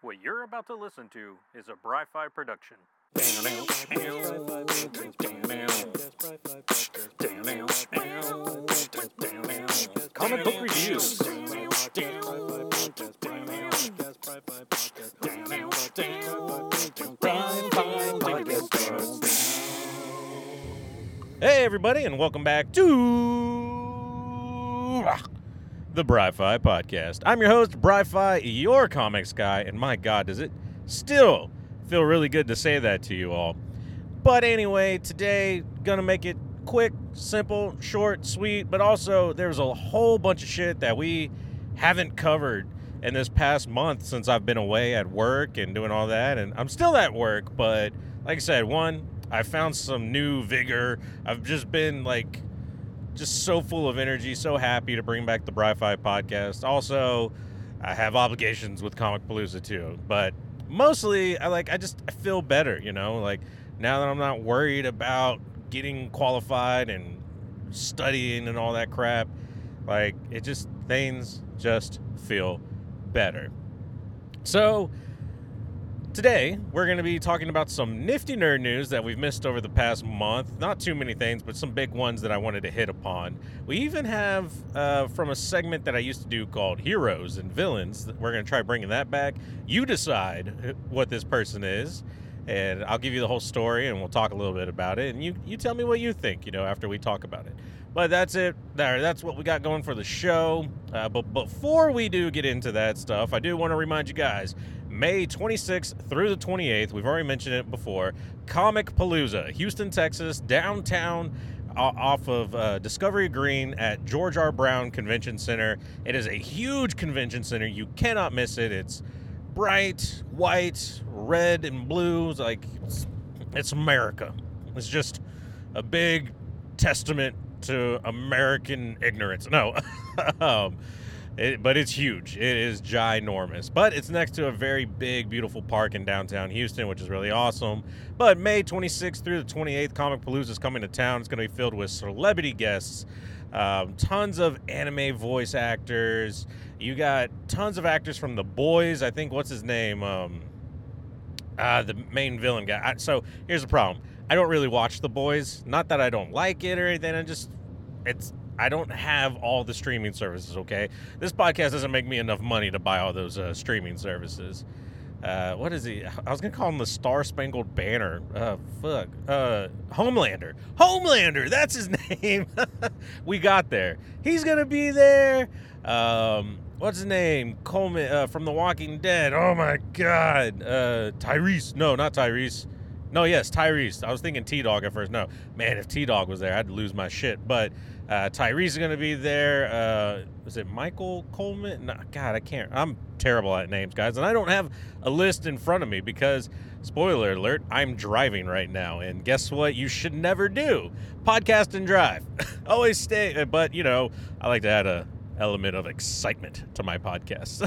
What you're about to listen to is a Bri-Fi production. Comic book reviews. Hey, everybody, and welcome back to the Bri-Fi Podcast. I'm your host, Bri-Fi, your comics guy, and my God, does it still feel really good to say that to you all. But anyway, today, gonna make it quick, simple, short, sweet, but also there's a whole bunch of shit that we haven't covered in this past month since I've been away at work and doing all that. And I'm still at work, but like I said, one, I found some new vigor. I've just been like, just so full of energy, so happy to bring back the Bri-Fi podcast. Also, I have obligations with Comic Palooza too, but mostly I like I just I feel better, you know, like now that I'm not worried about getting qualified and studying and all that crap, like it just things just feel better. So, Today, we're going to be talking about some nifty nerd news that we've missed over the past month. Not too many things, but some big ones that I wanted to hit upon. We even have uh, from a segment that I used to do called Heroes and Villains. We're going to try bringing that back. You decide what this person is, and I'll give you the whole story, and we'll talk a little bit about it. And you, you tell me what you think, you know, after we talk about it. But that's it. That's what we got going for the show. Uh, but before we do get into that stuff, I do want to remind you guys May 26th through the 28th. We've already mentioned it before. Comic Palooza, Houston, Texas, downtown off of uh, Discovery Green at George R. Brown Convention Center. It is a huge convention center. You cannot miss it. It's bright, white, red, and blue. It's like it's, it's America. It's just a big testament to American ignorance. No. um, it, but it's huge. It is ginormous. But it's next to a very big, beautiful park in downtown Houston, which is really awesome. But May 26th through the 28th, Comic Palooza is coming to town. It's going to be filled with celebrity guests, um, tons of anime voice actors. You got tons of actors from The Boys. I think what's his name? Um, uh, the main villain guy. I, so here's the problem. I don't really watch The Boys. Not that I don't like it or anything. I just it's I don't have all the streaming services, okay? This podcast doesn't make me enough money to buy all those uh, streaming services. Uh, what is he? I was gonna call him the Star Spangled Banner. Uh, fuck. Uh, Homelander. Homelander. That's his name. we got there. He's gonna be there. Um, what's his name? Coleman uh, from The Walking Dead. Oh my God. Uh, Tyrese. No, not Tyrese. No, yes, Tyrese. I was thinking T Dog at first. No, man, if T Dog was there, I'd lose my shit. But uh, Tyrese is going to be there. Uh, is it Michael Coleman? No, God, I can't. I'm terrible at names, guys, and I don't have a list in front of me because, spoiler alert, I'm driving right now. And guess what? You should never do podcast and drive. Always stay. Uh, but you know, I like to add a element of excitement to my podcast,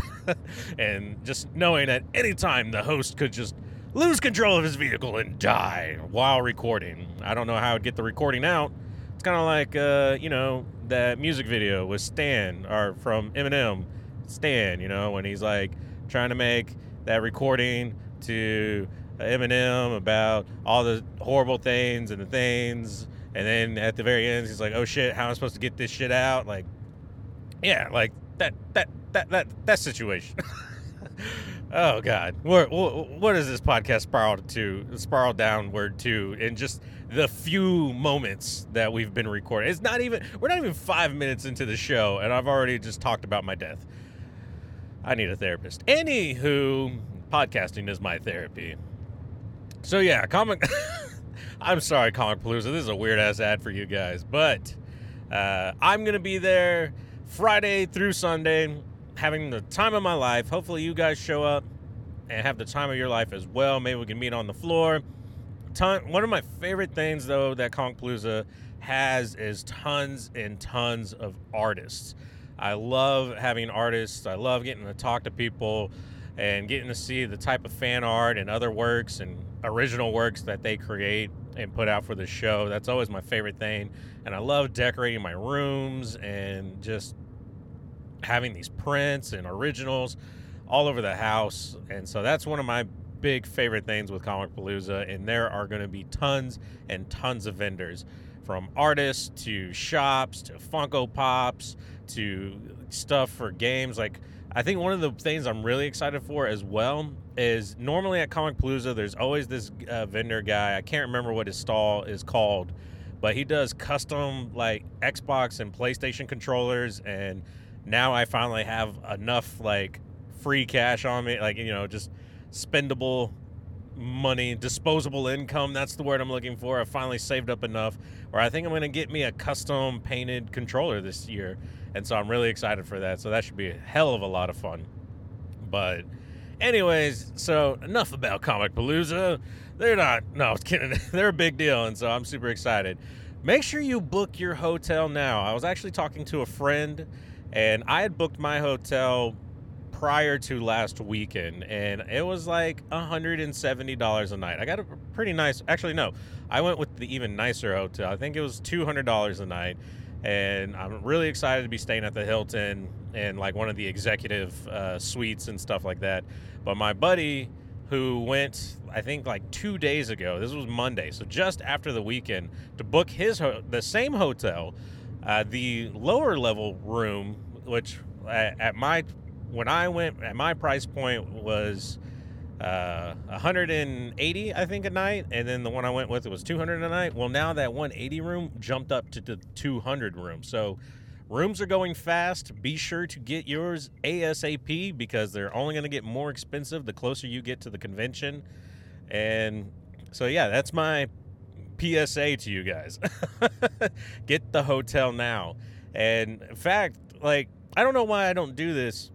and just knowing at any time the host could just lose control of his vehicle and die while recording. I don't know how I'd get the recording out. It's kind of like, uh, you know, that music video with Stan, or from Eminem, Stan, you know, when he's like trying to make that recording to Eminem about all the horrible things and the things. And then at the very end, he's like, oh shit, how am I supposed to get this shit out? Like, yeah, like that, that, that, that, that situation. Oh God, what what is this podcast spiraled to? Spiraled downward to in just the few moments that we've been recording. It's not even we're not even five minutes into the show, and I've already just talked about my death. I need a therapist. Anywho, podcasting is my therapy. So yeah, comic. I'm sorry, Comic Palooza. This is a weird ass ad for you guys, but uh, I'm gonna be there Friday through Sunday having the time of my life. Hopefully, you guys show up and have the time of your life as well. Maybe we can meet on the floor. Ton, one of my favorite things, though, that Comic Palooza has is tons and tons of artists. I love having artists. I love getting to talk to people and getting to see the type of fan art and other works and original works that they create and put out for the show. That's always my favorite thing. And I love decorating my rooms and just having these prints and originals all over the house. And so that's one of my big favorite things with Comic Palooza. And there are going to be tons and tons of vendors from artists to shops to Funko Pops to stuff for games. Like, I think one of the things I'm really excited for as well is normally at Comic Palooza, there's always this uh, vendor guy. I can't remember what his stall is called, but he does custom like Xbox and PlayStation controllers. And now I finally have enough like free cash on me, like, you know, just spendable money, disposable income. That's the word I'm looking for. I finally saved up enough where I think I'm to get me a custom painted controller this year and so I'm really excited for that. So that should be a hell of a lot of fun. But, anyways, so enough about Comic Palooza. They're not, no, I was kidding. They're a big deal. And so I'm super excited. Make sure you book your hotel now. I was actually talking to a friend, and I had booked my hotel prior to last weekend and it was like $170 a night. I got a pretty nice actually no. I went with the even nicer hotel. I think it was $200 a night and I'm really excited to be staying at the Hilton and like one of the executive uh, suites and stuff like that. But my buddy who went, I think like two days ago, this was Monday, so just after the weekend, to book his ho- the same hotel, uh, the lower level room, which at, my when I went at my price point was uh, 180 I think a night, and then the one I went with it was 200 a night. Well, now that 180 room jumped up to the 200 room. So rooms are going fast. Be sure to get yours ASAP because they're only going to get more expensive the closer you get to the convention. And so yeah, that's my PSA to you guys. get the hotel now. And in fact, like I don't know why I don't do this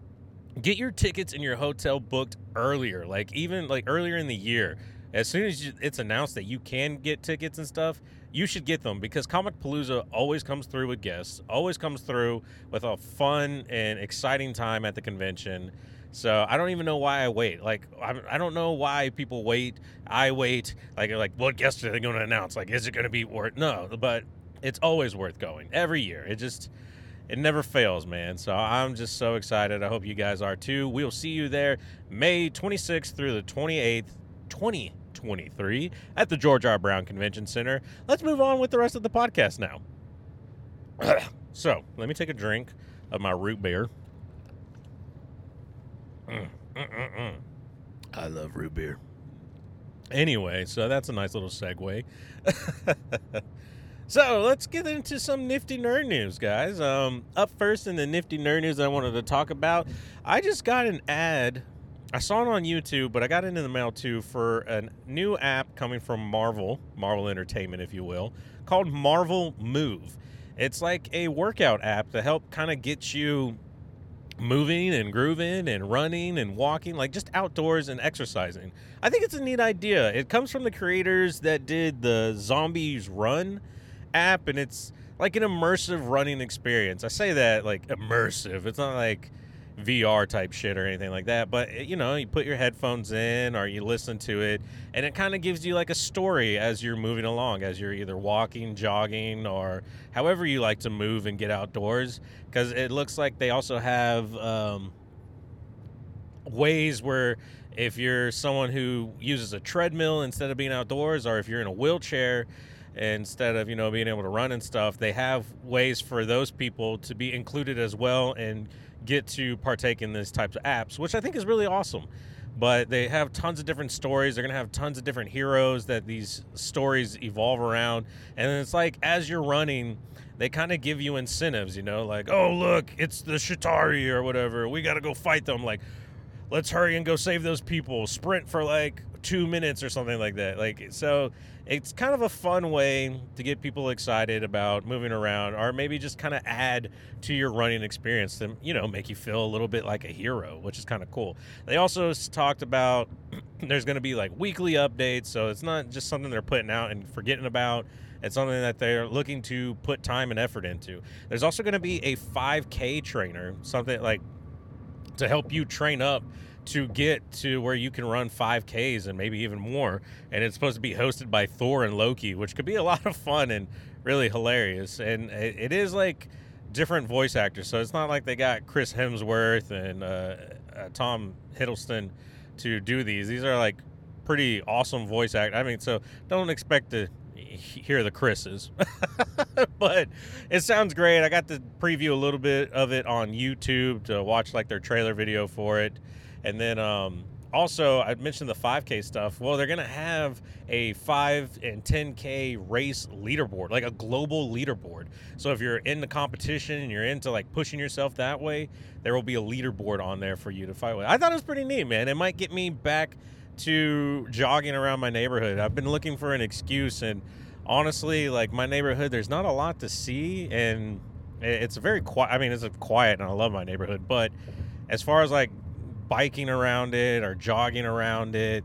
get your tickets and your hotel booked earlier like even like earlier in the year as soon as it's announced that you can get tickets and stuff you should get them because comic palooza always comes through with guests always comes through with a fun and exciting time at the convention so i don't even know why i wait like i, don't know why people wait i wait like like what guests are they going to announce like is it going to be worth no but it's always worth going every year it just it never fails, man. So I'm just so excited. I hope you guys are too. We'll see you there May 26th through the 28th, 2023 at the George R. Brown Convention Center. Let's move on with the rest of the podcast now. so let me take a drink of my root beer. Mm, mm, mm, mm, I love root beer. Anyway, so that's a nice little segue. So let's get into some nifty nerd news, guys. Um, up first in the nifty nerd news I wanted to talk about, I just got an ad. I saw it on YouTube, but I got it in the mail too for a new app coming from Marvel, Marvel Entertainment, if you will, called Marvel Move. It's like a workout app to help kind of get you moving and grooving and running and walking, like just outdoors and exercising. I think it's a neat idea. It comes from the creators that did the Zombies Run app and it's like an immersive running experience. I say that like immersive. It's not like VR type shit or anything like that, but eh, you know, you put your headphones in or you listen to it and it kind of gives you like a story as you're moving along, as you're either walking, jogging, or however you like to move and get outdoors. Because it looks like they also have um, ways where if you're someone who uses a treadmill instead of being outdoors, or if you're in a wheelchair, instead of you know being able to run and stuff they have ways for those people to be included as well and get to partake in these types of apps which i think is really awesome. But they have tons of different stories. They're going to have tons of different heroes that these stories evolve around. And it's like as you're running they kind of give you incentives you know like oh look it's the Chitauri or whatever. We got to go fight them. Like let's hurry and go save those people. Sprint for like two minutes or something like that. Like so it's kind of a fun way to get people excited about moving around or maybe just kind of add to your running experience to you know make you feel a little bit like a hero which is kind of cool. They also talked about there's going to be like weekly updates so it's not just something they're putting out and forgetting about. It's something that they're looking to put time and effort into. There's also going to be a 5k trainer something like to help you train up to get to where you can run 5Ks and maybe even more. And it's supposed to be hosted by Thor and Loki, which could be a lot of fun and really hilarious. And it is like different voice actors. So it's not like they got Chris Hemsworth and uh, uh, Tom Hiddleston to do these. These are like pretty awesome voice act. I mean, so don't expect to hear the Chris's, but it sounds great. I got to preview a little bit of it on YouTube to watch like their trailer video for it, and then um, also I mentioned the 5K stuff. Well, they're gonna have a 5 and 10K race leaderboard, like a global leaderboard. So if you're in the competition and you're into like pushing yourself that way, there will be a leaderboard on there for you to fight with. I thought it was pretty neat, man. It might get me back to jogging around my neighborhood. I've been looking for an excuse, and honestly, like my neighborhood, there's not a lot to see, and it's very quiet. I mean, it's a quiet, and I love my neighborhood, but as far as like biking around it or jogging around it,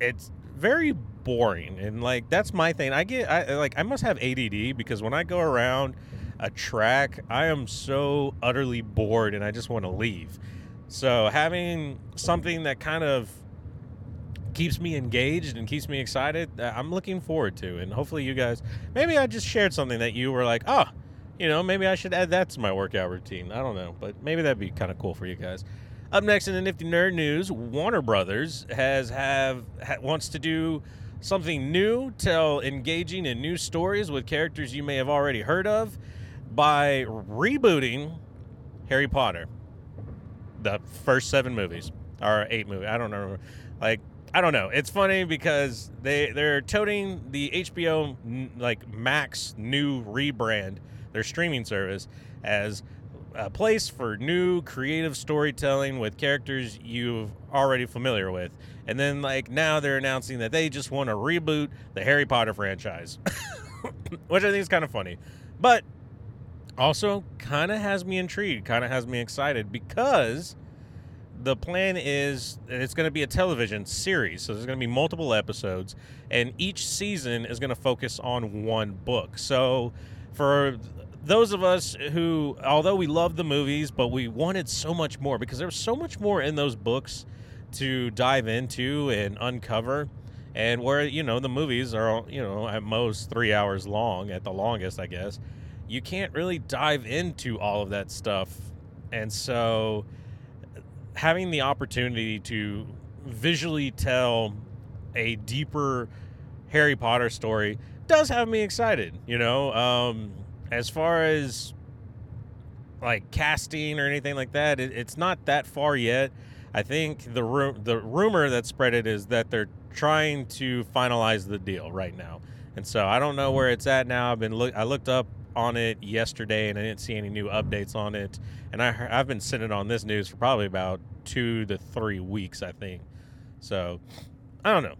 it's very boring, and like that's my thing. I get, I like, I must have ADD because when I go around a track, I am so utterly bored, and I just want to leave. So having something that kind of keeps me engaged and keeps me excited. Uh, I'm looking forward to, and hopefully you guys. Maybe I just shared something that you were like, oh, you know, maybe I should add that to my workout routine. I don't know, but maybe that'd be kind of cool for you guys. Up next in the nifty nerd news, Warner Brothers has have ha, wants to do something new, tell engaging and new stories with characters you may have already heard of by rebooting Harry Potter, the first seven movies or eight movies. I don't know. Like I don't know. It's funny because they they're toting the HBO like Max new rebrand, their streaming service, as a place for new creative storytelling with characters you've already familiar with. And then like now they're announcing that they just want to reboot the Harry Potter franchise. Which I think is kind of funny. But also kind of has me intrigued, kind of has me excited because the plan is it's going to be a television series so there's going to be multiple episodes and each season is going to focus on one book so for those of us who although we love the movies but we wanted so much more because there was so much more in those books to dive into and uncover and where you know the movies are you know at most three hours long at the longest i guess you can't really dive into all of that stuff and so having the opportunity to visually tell a deeper Harry Potter story does have me excited. You know, um, as far as like casting or anything like that, it, it's not that far yet. I think the ru- the rumor that spread it is that they're trying to finalize the deal right now, and so I don't know where it's at now. I've been look I looked up on it yesterday and I didn't see any new updates on it. And I, I've been sitting on this news for probably about two to three weeks, I think. So I don't know.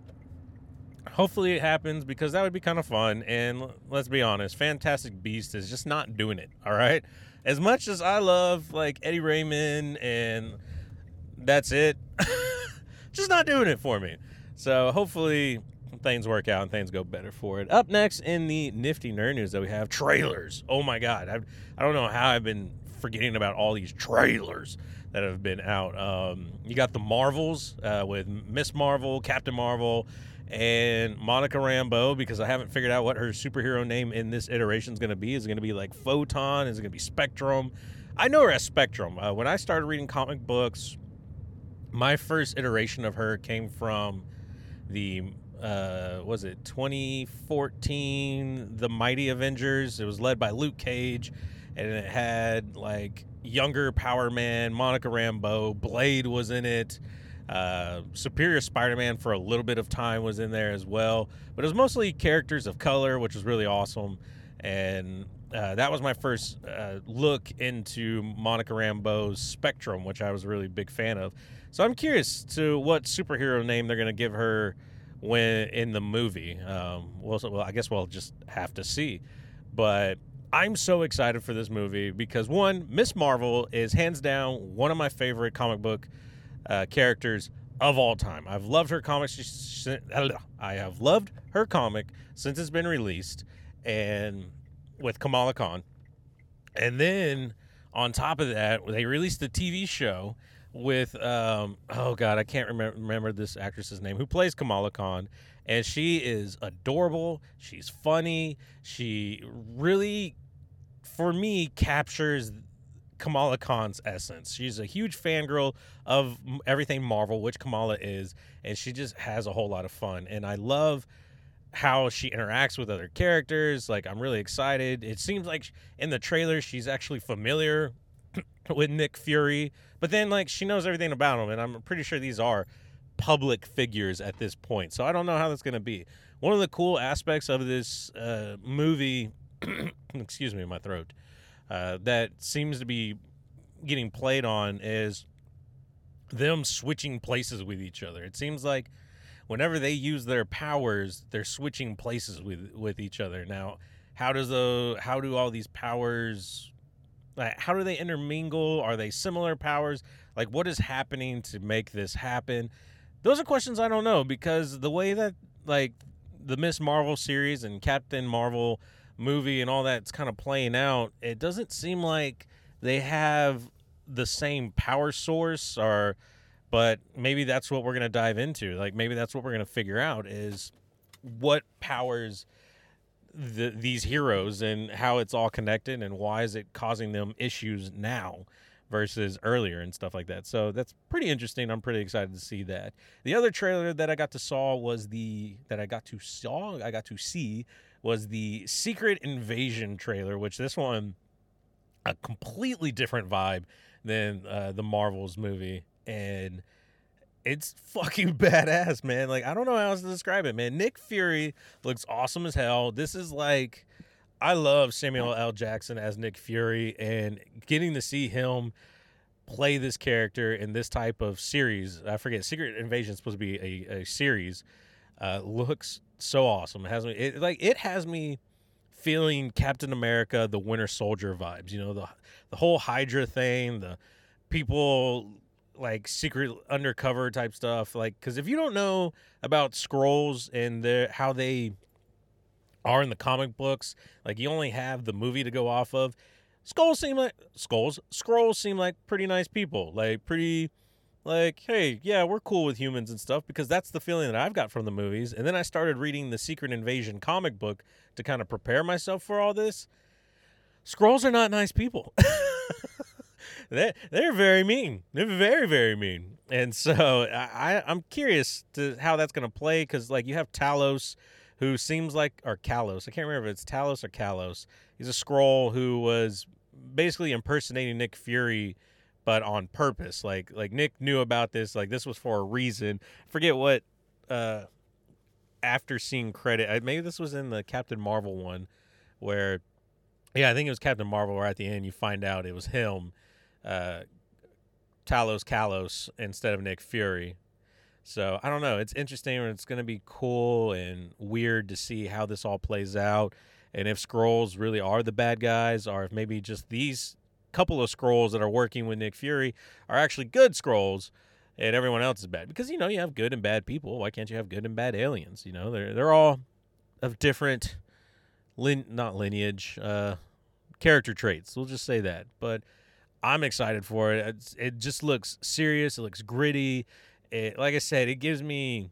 Hopefully it happens because that would be kind of fun. And let's be honest, Fantastic Beast is just not doing it. All right. As much as I love like Eddie Redmayne and that's it, just not doing it for me. So hopefully things work out and things go better for it. Up next in the nifty nerd news that we have trailers. Oh my god, I've, I don't know how I've been forgetting about all these trailers that have been out. Um, you got the Marvels uh, with Miss Marvel, Captain Marvel, and Monica Rambeau because I haven't figured out what her superhero name in this iteration is going to be. Is it going to be like Photon? Is it going to be Spectrum? I know her as Spectrum. Uh, when I started reading comic books, my first iteration of her came from the uh, was it 2014 the mighty avengers it was led by luke cage and it had like younger power man monica rambeau blade was in it uh, superior spider-man for a little bit of time was in there as well but it was mostly characters of color which was really awesome and uh, that was my first uh, look into Monica Rambeau's Spectrum, which I was a really big fan of. So I'm curious to what superhero name they're going to give her when in the movie. Um, well, so, well, I guess we'll just have to see. But I'm so excited for this movie because one, Miss Marvel is hands down one of my favorite comic book uh, characters of all time. I've loved her comics. I have loved her comic since it's been released, and with Kamala Khan. And then on top of that, they released the TV show with um, oh god, I can't remember remember this actress's name who plays Kamala Khan, and she is adorable. She's funny. She really, for me, captures Kamala Khan's essence. She's a huge fangirl of everything Marvel, which Kamala is, and she just has a whole lot of fun. And I love how she interacts with other characters. Like, I'm really excited. It seems like in the trailer, she's actually familiar with Nick Fury, but then, like, she knows everything about him. And I'm pretty sure these are public figures at this point. So I don't know how that's going to be. One of the cool aspects of this uh, movie, excuse me, my throat, uh, that seems to be getting played on is them switching places with each other. It seems like whenever they use their powers, they're switching places with with each other. Now, how does the how do all these powers like how do they intermingle? Are they similar powers? Like what is happening to make this happen? Those are questions I don't know because the way that like the Miss Marvel series and Captain Marvel movie and all that's kind of playing out, it doesn't seem like they have the same power source or but maybe that's what we're going to dive into. Like maybe that's what we're going to figure out is what powers the, these heroes and how it's all connected and why is it causing them issues now versus earlier and stuff like that. So that's pretty interesting. I'm pretty excited to see that. The other trailer that I got to saw was the that I got to saw I got to see was the Secret Invasion trailer, which this one a completely different vibe than uh, the Marvels movie and it's fucking badass, man. Like I don't know how else to describe it, man. Nick Fury looks awesome as hell. This is like I love Samuel L. Jackson as Nick Fury and getting to see him play this character in this type of series. I forget Secret Invasion is supposed to be a, a series. Uh, looks so awesome. It has me it, like it has me feeling Captain America, the Winter Soldier vibes. You know the the whole Hydra thing, the people like secret undercover type stuff. Like because if you don't know about Skrulls and the how they are in the comic books, like you only have the movie to go off of. Skulls seem like skulls. Skrulls seem like pretty nice people. Like pretty like, hey, yeah, we're cool with humans and stuff because that's the feeling that I've got from the movies. And then I started reading the Secret Invasion comic book to kind of prepare myself for all this. Skrulls are not nice people. they they're very mean. They're very very mean. And so I I'm curious to how that's going to play cuz like you have Talos who seems like or Kalos. I can't remember if it's Talos or Kalos. He's a Skrull who was basically impersonating Nick Fury but on purpose. Like like Nick knew about this. Like this was for a reason. Forget what. Uh, after seeing credit, maybe this was in the Captain Marvel one, where, yeah, I think it was Captain Marvel. Where at the end you find out it was him, uh, Talos Kalos instead of Nick Fury. So I don't know. It's interesting. And it's going to be cool and weird to see how this all plays out, and if Skrulls really are the bad guys, or if maybe just these couple of Skrulls that are working with Nick Fury are actually good Skrulls and everyone else is bad. Because you know, you have good and bad people. Why can't you have good and bad aliens? You know, they're they're all of different lin not lineage, uh character traits. We'll just say that. But I'm excited for it. It's, it just looks serious, it looks gritty. It like I said, it gives me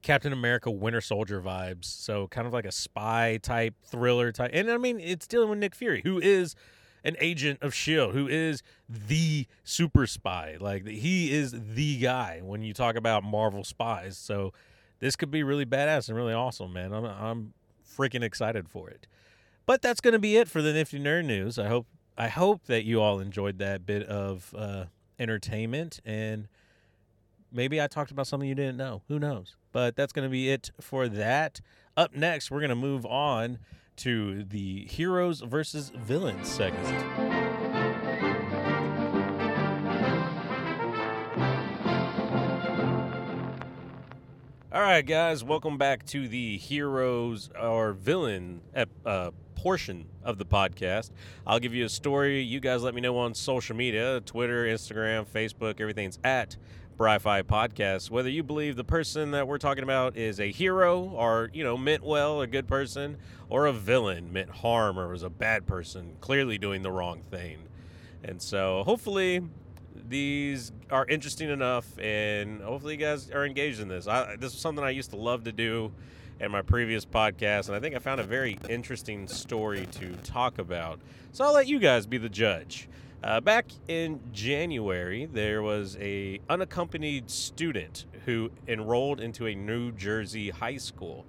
Captain America Winter Soldier vibes. So kind of like a spy type thriller type. And I mean, it's dealing with Nick Fury, who is an agent of shield who is the super spy. Like he is the guy when you talk about marvel spies. So this could be really badass and really awesome man. I'm, I'm freaking excited for it. But that's going to be it for the nifty nerd news. I hope i hope that you all enjoyed that bit of uh, entertainment. And maybe i talked about something you didn't know. Who knows? But that's going to be it for that. Up next we're going to move on to the heroes versus villains segment. All right, guys, welcome back to the heroes or villain uh, portion of the podcast. I'll give you a story. You guys let me know on social media Twitter, Instagram, Facebook, everything's at Bri-Fi podcast. Whether you believe the person that we're talking about is a hero or, you know, meant well, a good person, or a villain, meant harm, or was a bad person, clearly doing the wrong thing. And so hopefully these are interesting enough and hopefully you guys are engaged in this. I, this is something I used to love to do in my previous podcast, and I think I found a very interesting story to talk about. So I'll let you guys be the judge. Uh, back in January, there was a unaccompanied student who enrolled into a New Jersey high school.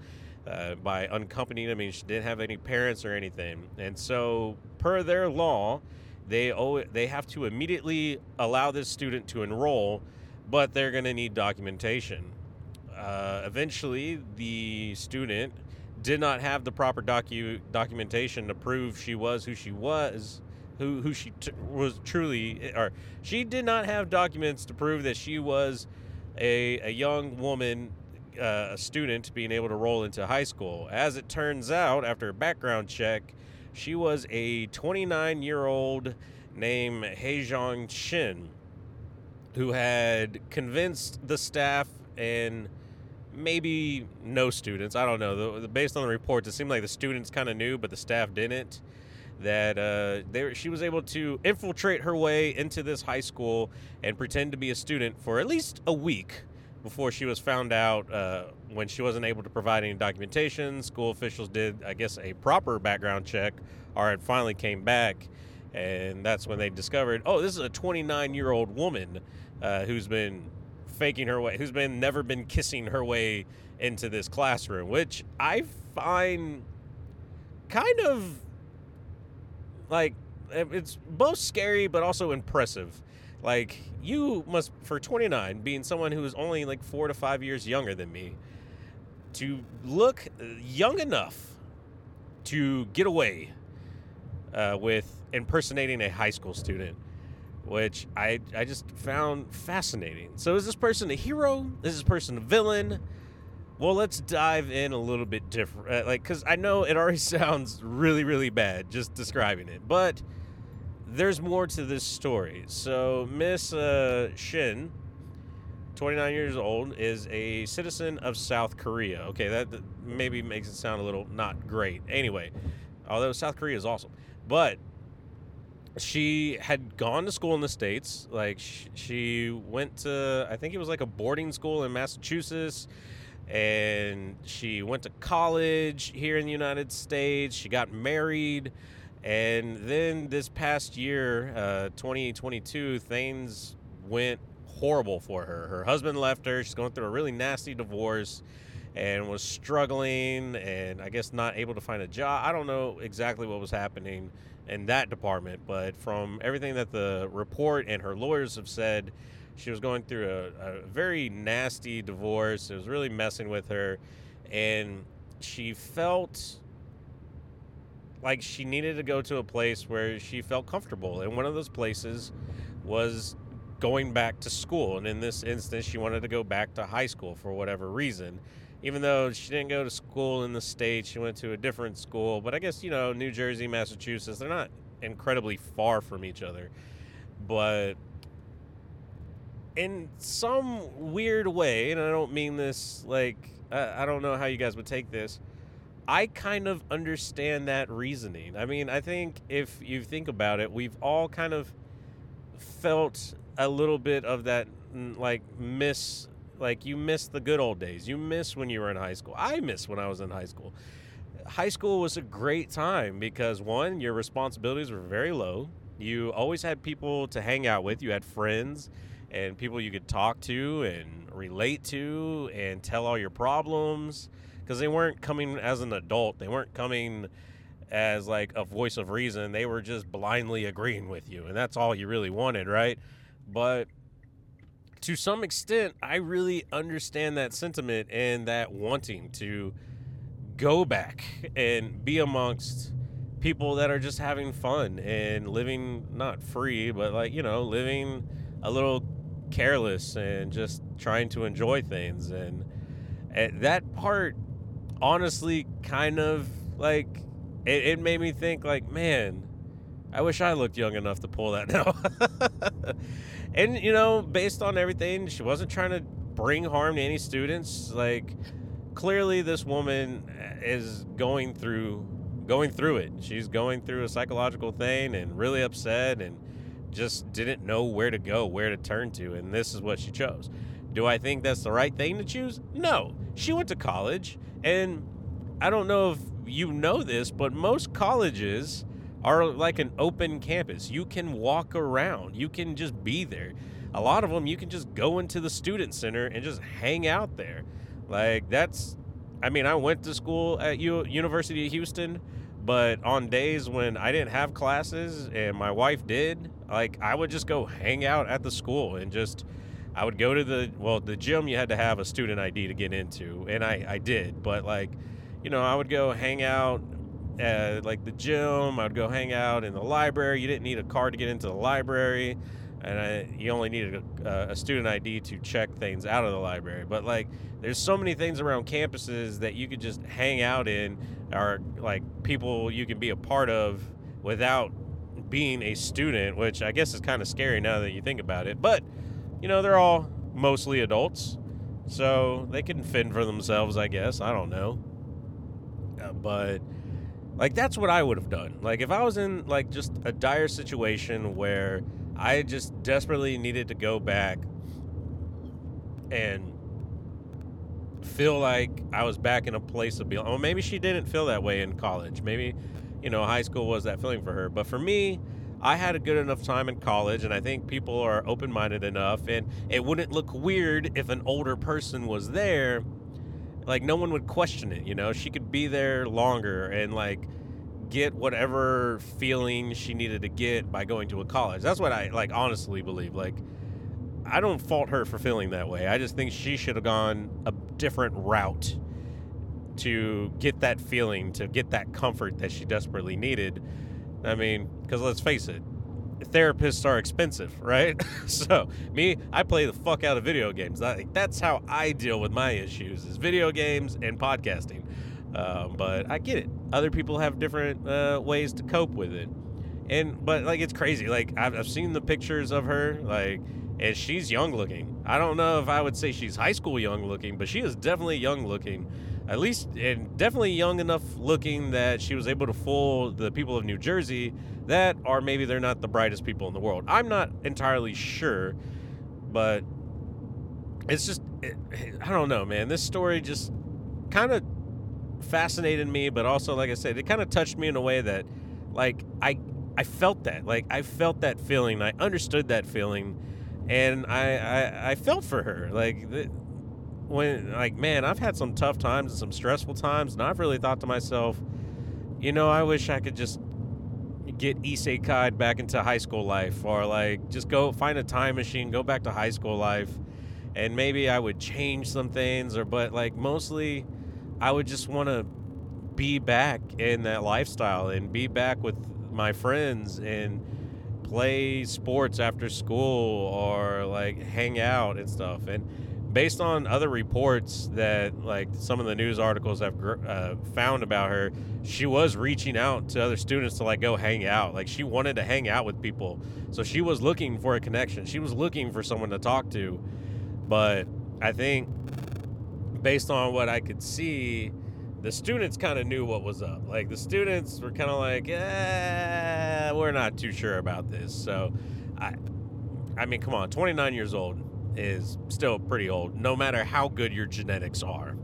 Uh, by unaccompanied, I mean she didn't have any parents or anything, and so per their law, they owe they have to immediately allow this student to enroll, but they're going to need documentation. Uh, eventually, the student did not have the proper docu- documentation to prove she was who she was, who who she t- was truly, or she did not have documents to prove that she was a, a young woman, uh, a student being able to roll into high school. As it turns out, after a background check, she was a 29 year old named Hyejeong Shin who had convinced the staff and maybe no students. I don't know. The, the, based on the reports, it seemed like the students kind of knew, but the staff didn't. That uh, they, she was able to infiltrate her way into this high school and pretend to be a student for at least a week before she was found out uh, when she wasn't able to provide any documentation. School officials did, I guess, a proper background check, or it finally came back. And that's when they discovered, oh, this is a 29 year old woman uh, who's been faking her way, who's been never been kissing her way into this classroom, which I find kind of like it's both scary but also impressive. Like you must for 29 being someone who is only like 4 to 5 years younger than me to look young enough to get away uh, with impersonating a high school student which I I just found fascinating. So is this person a hero? Is this person a villain? Well, let's dive in a little bit different, uh, like because I know it already sounds really really bad just describing it, but there's more to this story. So Miss uh, Shin, 29 years old, is a citizen of South Korea. Okay, that, maybe makes it sound a little not great. Anyway, although South Korea is awesome, but she had gone to school in the states like sh- she went to i think it was like a boarding school in massachusetts and she went to college here in the united states. She got married. And then this past year uh, 2022 things went horrible for her. Her husband left her. She's going through a really nasty divorce and was struggling and i guess not able to find a job. I don't know exactly what was happening in that department. But from everything that the report and her lawyers have said, she was going through a, a very nasty divorce. It was really messing with her. And she felt like she needed to go to a place where she felt comfortable. And one of those places was going back to school. And in this instance, she wanted to go back to high school for whatever reason even though she didn't go to school in the state, she went to a different school. But I guess, you know, New Jersey, Massachusetts, they're not incredibly far from each other. But in some weird way, and I don't mean this like, I, I don't know how you guys would take this. I kind of understand that reasoning. I mean, I think if you think about it, we've all kind of felt a little bit of that mm, like miss like you miss the good old days. You miss when you were in high school. I miss when I was in high school. High school was a great time because one, your responsibilities were very low. You always had people to hang out with. You had friends and people you could talk to and relate to and tell all your problems because they weren't coming as an adult. They weren't coming as like a voice of reason. They were just blindly agreeing with you, and that's all you really wanted, right? But to some extent, I really understand that sentiment and that wanting to go back and be amongst people that are just having fun and living not free, but like, you know, living a little careless and just trying to enjoy things. And, and that part, honestly, kind of like it, it made me think, like, man, I wish I looked young enough to pull that now. and you know, based on everything, she wasn't trying to bring harm to any students. Like clearly this woman eh, is going through going through it. She's going through a psychological thing and really upset and just didn't know where to go, where to turn to, and this is what she chose. Do I think that's the right thing to choose? No. She went to college and I don't know if you know this, but most colleges are like an open campus. You can walk around. You can just be there. A lot of them you can just go into the student center and just hang out there. Like that's I mean, I went to school at U- University of Houston, but on days when I didn't have classes and my wife did, like I would just go hang out at the school and just I would go to the well, the gym you had to have a student ID to get into, and I I did, but like, you know, I would go hang out at like the gym. I would go hang out in the library. You didn't need a card to get into the library, and I, you only needed a, a student ID to check things out of the library. But like, there's so many things around campuses that you could just hang out in, or like people you can be a part of without being a student, which I guess is kind of scary now that you think about it. But you know, they're all mostly adults, so they can fend for themselves, I guess. I don't know. Uh, but like that's what I would have done. Like if I was in like just a dire situation where I just desperately needed to go back and feel like I was back in a place of belonging. Well, maybe she didn't feel that way in college. Maybe, you know, high school was that feeling for her. But for me, I had a good enough time in college, and I think people are open minded enough, and it wouldn't look weird if an older person was there. Like, no one would question it, you know? She could be there longer and, like, get whatever feeling she needed to get by going to a college. That's what I, like, honestly believe. Like, I don't fault her for feeling that way. I just think she should have gone a different route to get that feeling, to get that comfort that she desperately needed I mean, because let's face it, therapists are expensive, right? so me, I play the fuck out of video games. That's how I deal with my issues: is video games and podcasting. Um, but I get it. Other people have different uh, ways to cope with it, and but like it's crazy. Like I've, I've seen the pictures of her, like, and she's young looking. I don't know if I would say she's high school young looking, but she is definitely young looking at least and definitely young enough looking that she was able to fool the people of New Jersey that are maybe they're not the brightest people in the world. I'm not entirely sure, but it's just it, I don't know, man. This story just kind of fascinated me, but also like I said, it kind of touched me in a way that like I I felt that. Like I felt that feeling. I understood that feeling and I I, I felt for her. Like when like man i've had some tough times and some stressful times and i've really thought to myself you know i wish i could just get isekai back into high school life or like just go find a time machine go back to high school life and maybe i would change some things or but like mostly i would just want to be back in that lifestyle and be back with my friends and play sports after school or like hang out and stuff. And based on other reports that like some of the news articles have uh, found about her she was reaching out to other students to like go hang out. Like she wanted to hang out with people. So she was looking for a connection. She was looking for someone to talk to. But i think based on what i could see the students kind of knew what was up like the students were kind of like eh, we're not too sure about this so i i mean come on 29 years old is still pretty old, no matter how good your genetics are.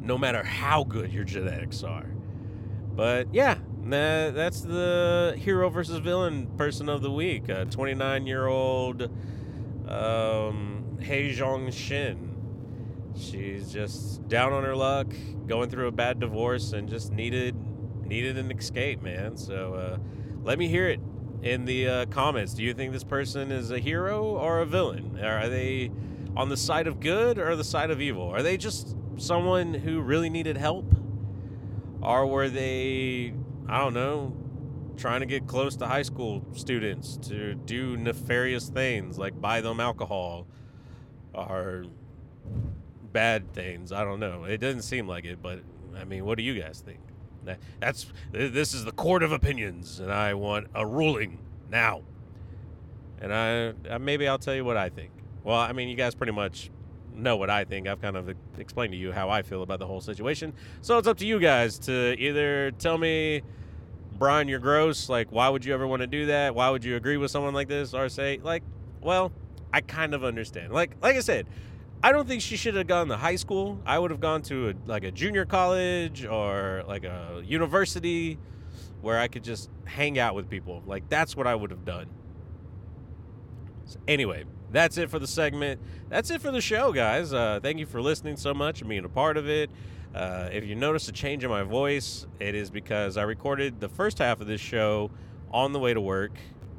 No matter how good your genetics are. But yeah, that's the hero versus villain person of the week. 29 year old um, Hyejeong Shin. She's just down on her luck, going through a bad divorce, and just needed needed an escape, man. So uh, let me hear it in the uh, comments. Do you think this person is a hero or a villain? Are they on the side of good or the side of evil? Are they just someone who really needed help? Or were they, I don't know, trying to get close to high school students to do nefarious things like buy them alcohol or bad things? I don't know. It doesn't seem like it, but I mean, what do you guys think? That, That's this is the court of opinions, and I want a ruling now. And I, uh, maybe I'll tell you what I think. Well, I mean, you guys pretty much know what I think. I've kind of explained to you how I feel about the whole situation. So it's up to you guys to either tell me, Brian, you're gross. Like, why would you ever want to do that? Why would you agree with someone like this? Or say, like, well, I kind of understand. Like, like I said, I don't think she should have gone to high school. I would have gone to a, like a junior college or like a university. where I could just hang out with people. Like that's what I would have done. So anyway, that's it for the segment. That's it for the show, guys. Uh, thank you for listening so much and being a part of it. Uh, if you notice a change in my voice, it is because I recorded the first half of this show on the way to work.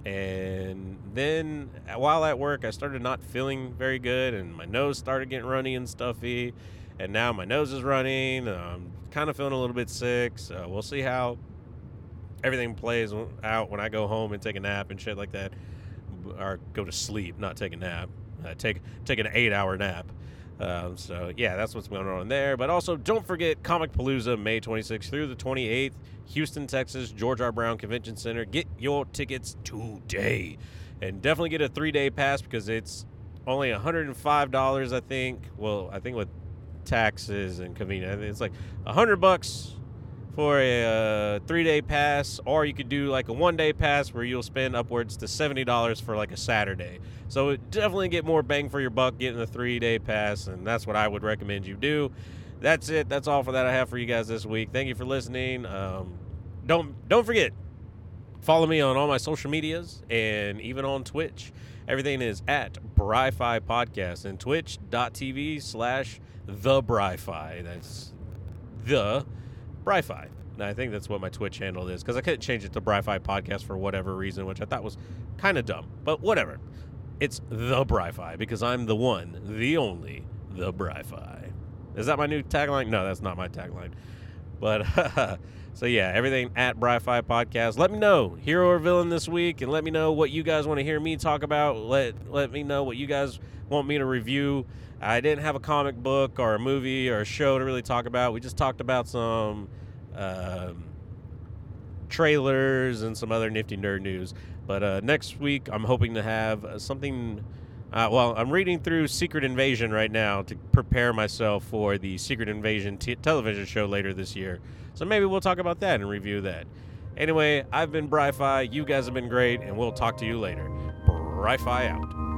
And then while at work, I started not feeling very good, and my nose started getting runny and stuffy. And now my nose is running. I'm kind of feeling a little bit sick. So we'll see how everything plays out when I go home and take a nap and shit like that or go to sleep, not take a nap. Uh, take take an eight hour nap. Um, so yeah, that's what's going on there. But also, don't forget Comicpalooza, May 26th through the 28th, Houston, Texas, George R. Brown Convention Center. Get your tickets today, and definitely get a three day pass because it's only 105 dollars. I think. Well, I think with taxes and convenience, it's like 100 bucks for a uh, three day pass, or you could do like a one day pass where you'll spend upwards to $70 for like a Saturday. So definitely get more bang for your buck getting a three day pass, and that's what I would recommend you do. That's it. That's all for that I have for you guys this week. Thank you for listening. Um, don't don't forget follow me on all my social medias and even on Twitch. Everything is at Bri-Fi Podcast and twitch.tv slash the Bri-Fi. That's the Bri-Fi. And I think that's what my Twitch handle is because I couldn't change it to Bri-Fi Podcast for whatever reason, which I thought was kind of dumb. But whatever. It's the Bri-Fi because I'm the one, the only, the Bri-Fi. Is that my new tagline? No, that's not my tagline. But so yeah, everything at Bri-Fi Podcast. Let me know hero or villain this week, and let me know what you guys want to hear me talk about. Let let me know what you guys want me to review. I didn't have a comic book or a movie or a show to really talk about. We just talked about some um, trailers and some other nifty nerd news. But uh, next week, I'm hoping to have something. Uh, well, I'm reading through Secret Invasion right now to prepare myself for the Secret Invasion t- television show later this year. So maybe we'll talk about that and review that. Anyway, I've been Bri-Fi. You guys have been great, and we'll talk to you later. Bri-Fi out.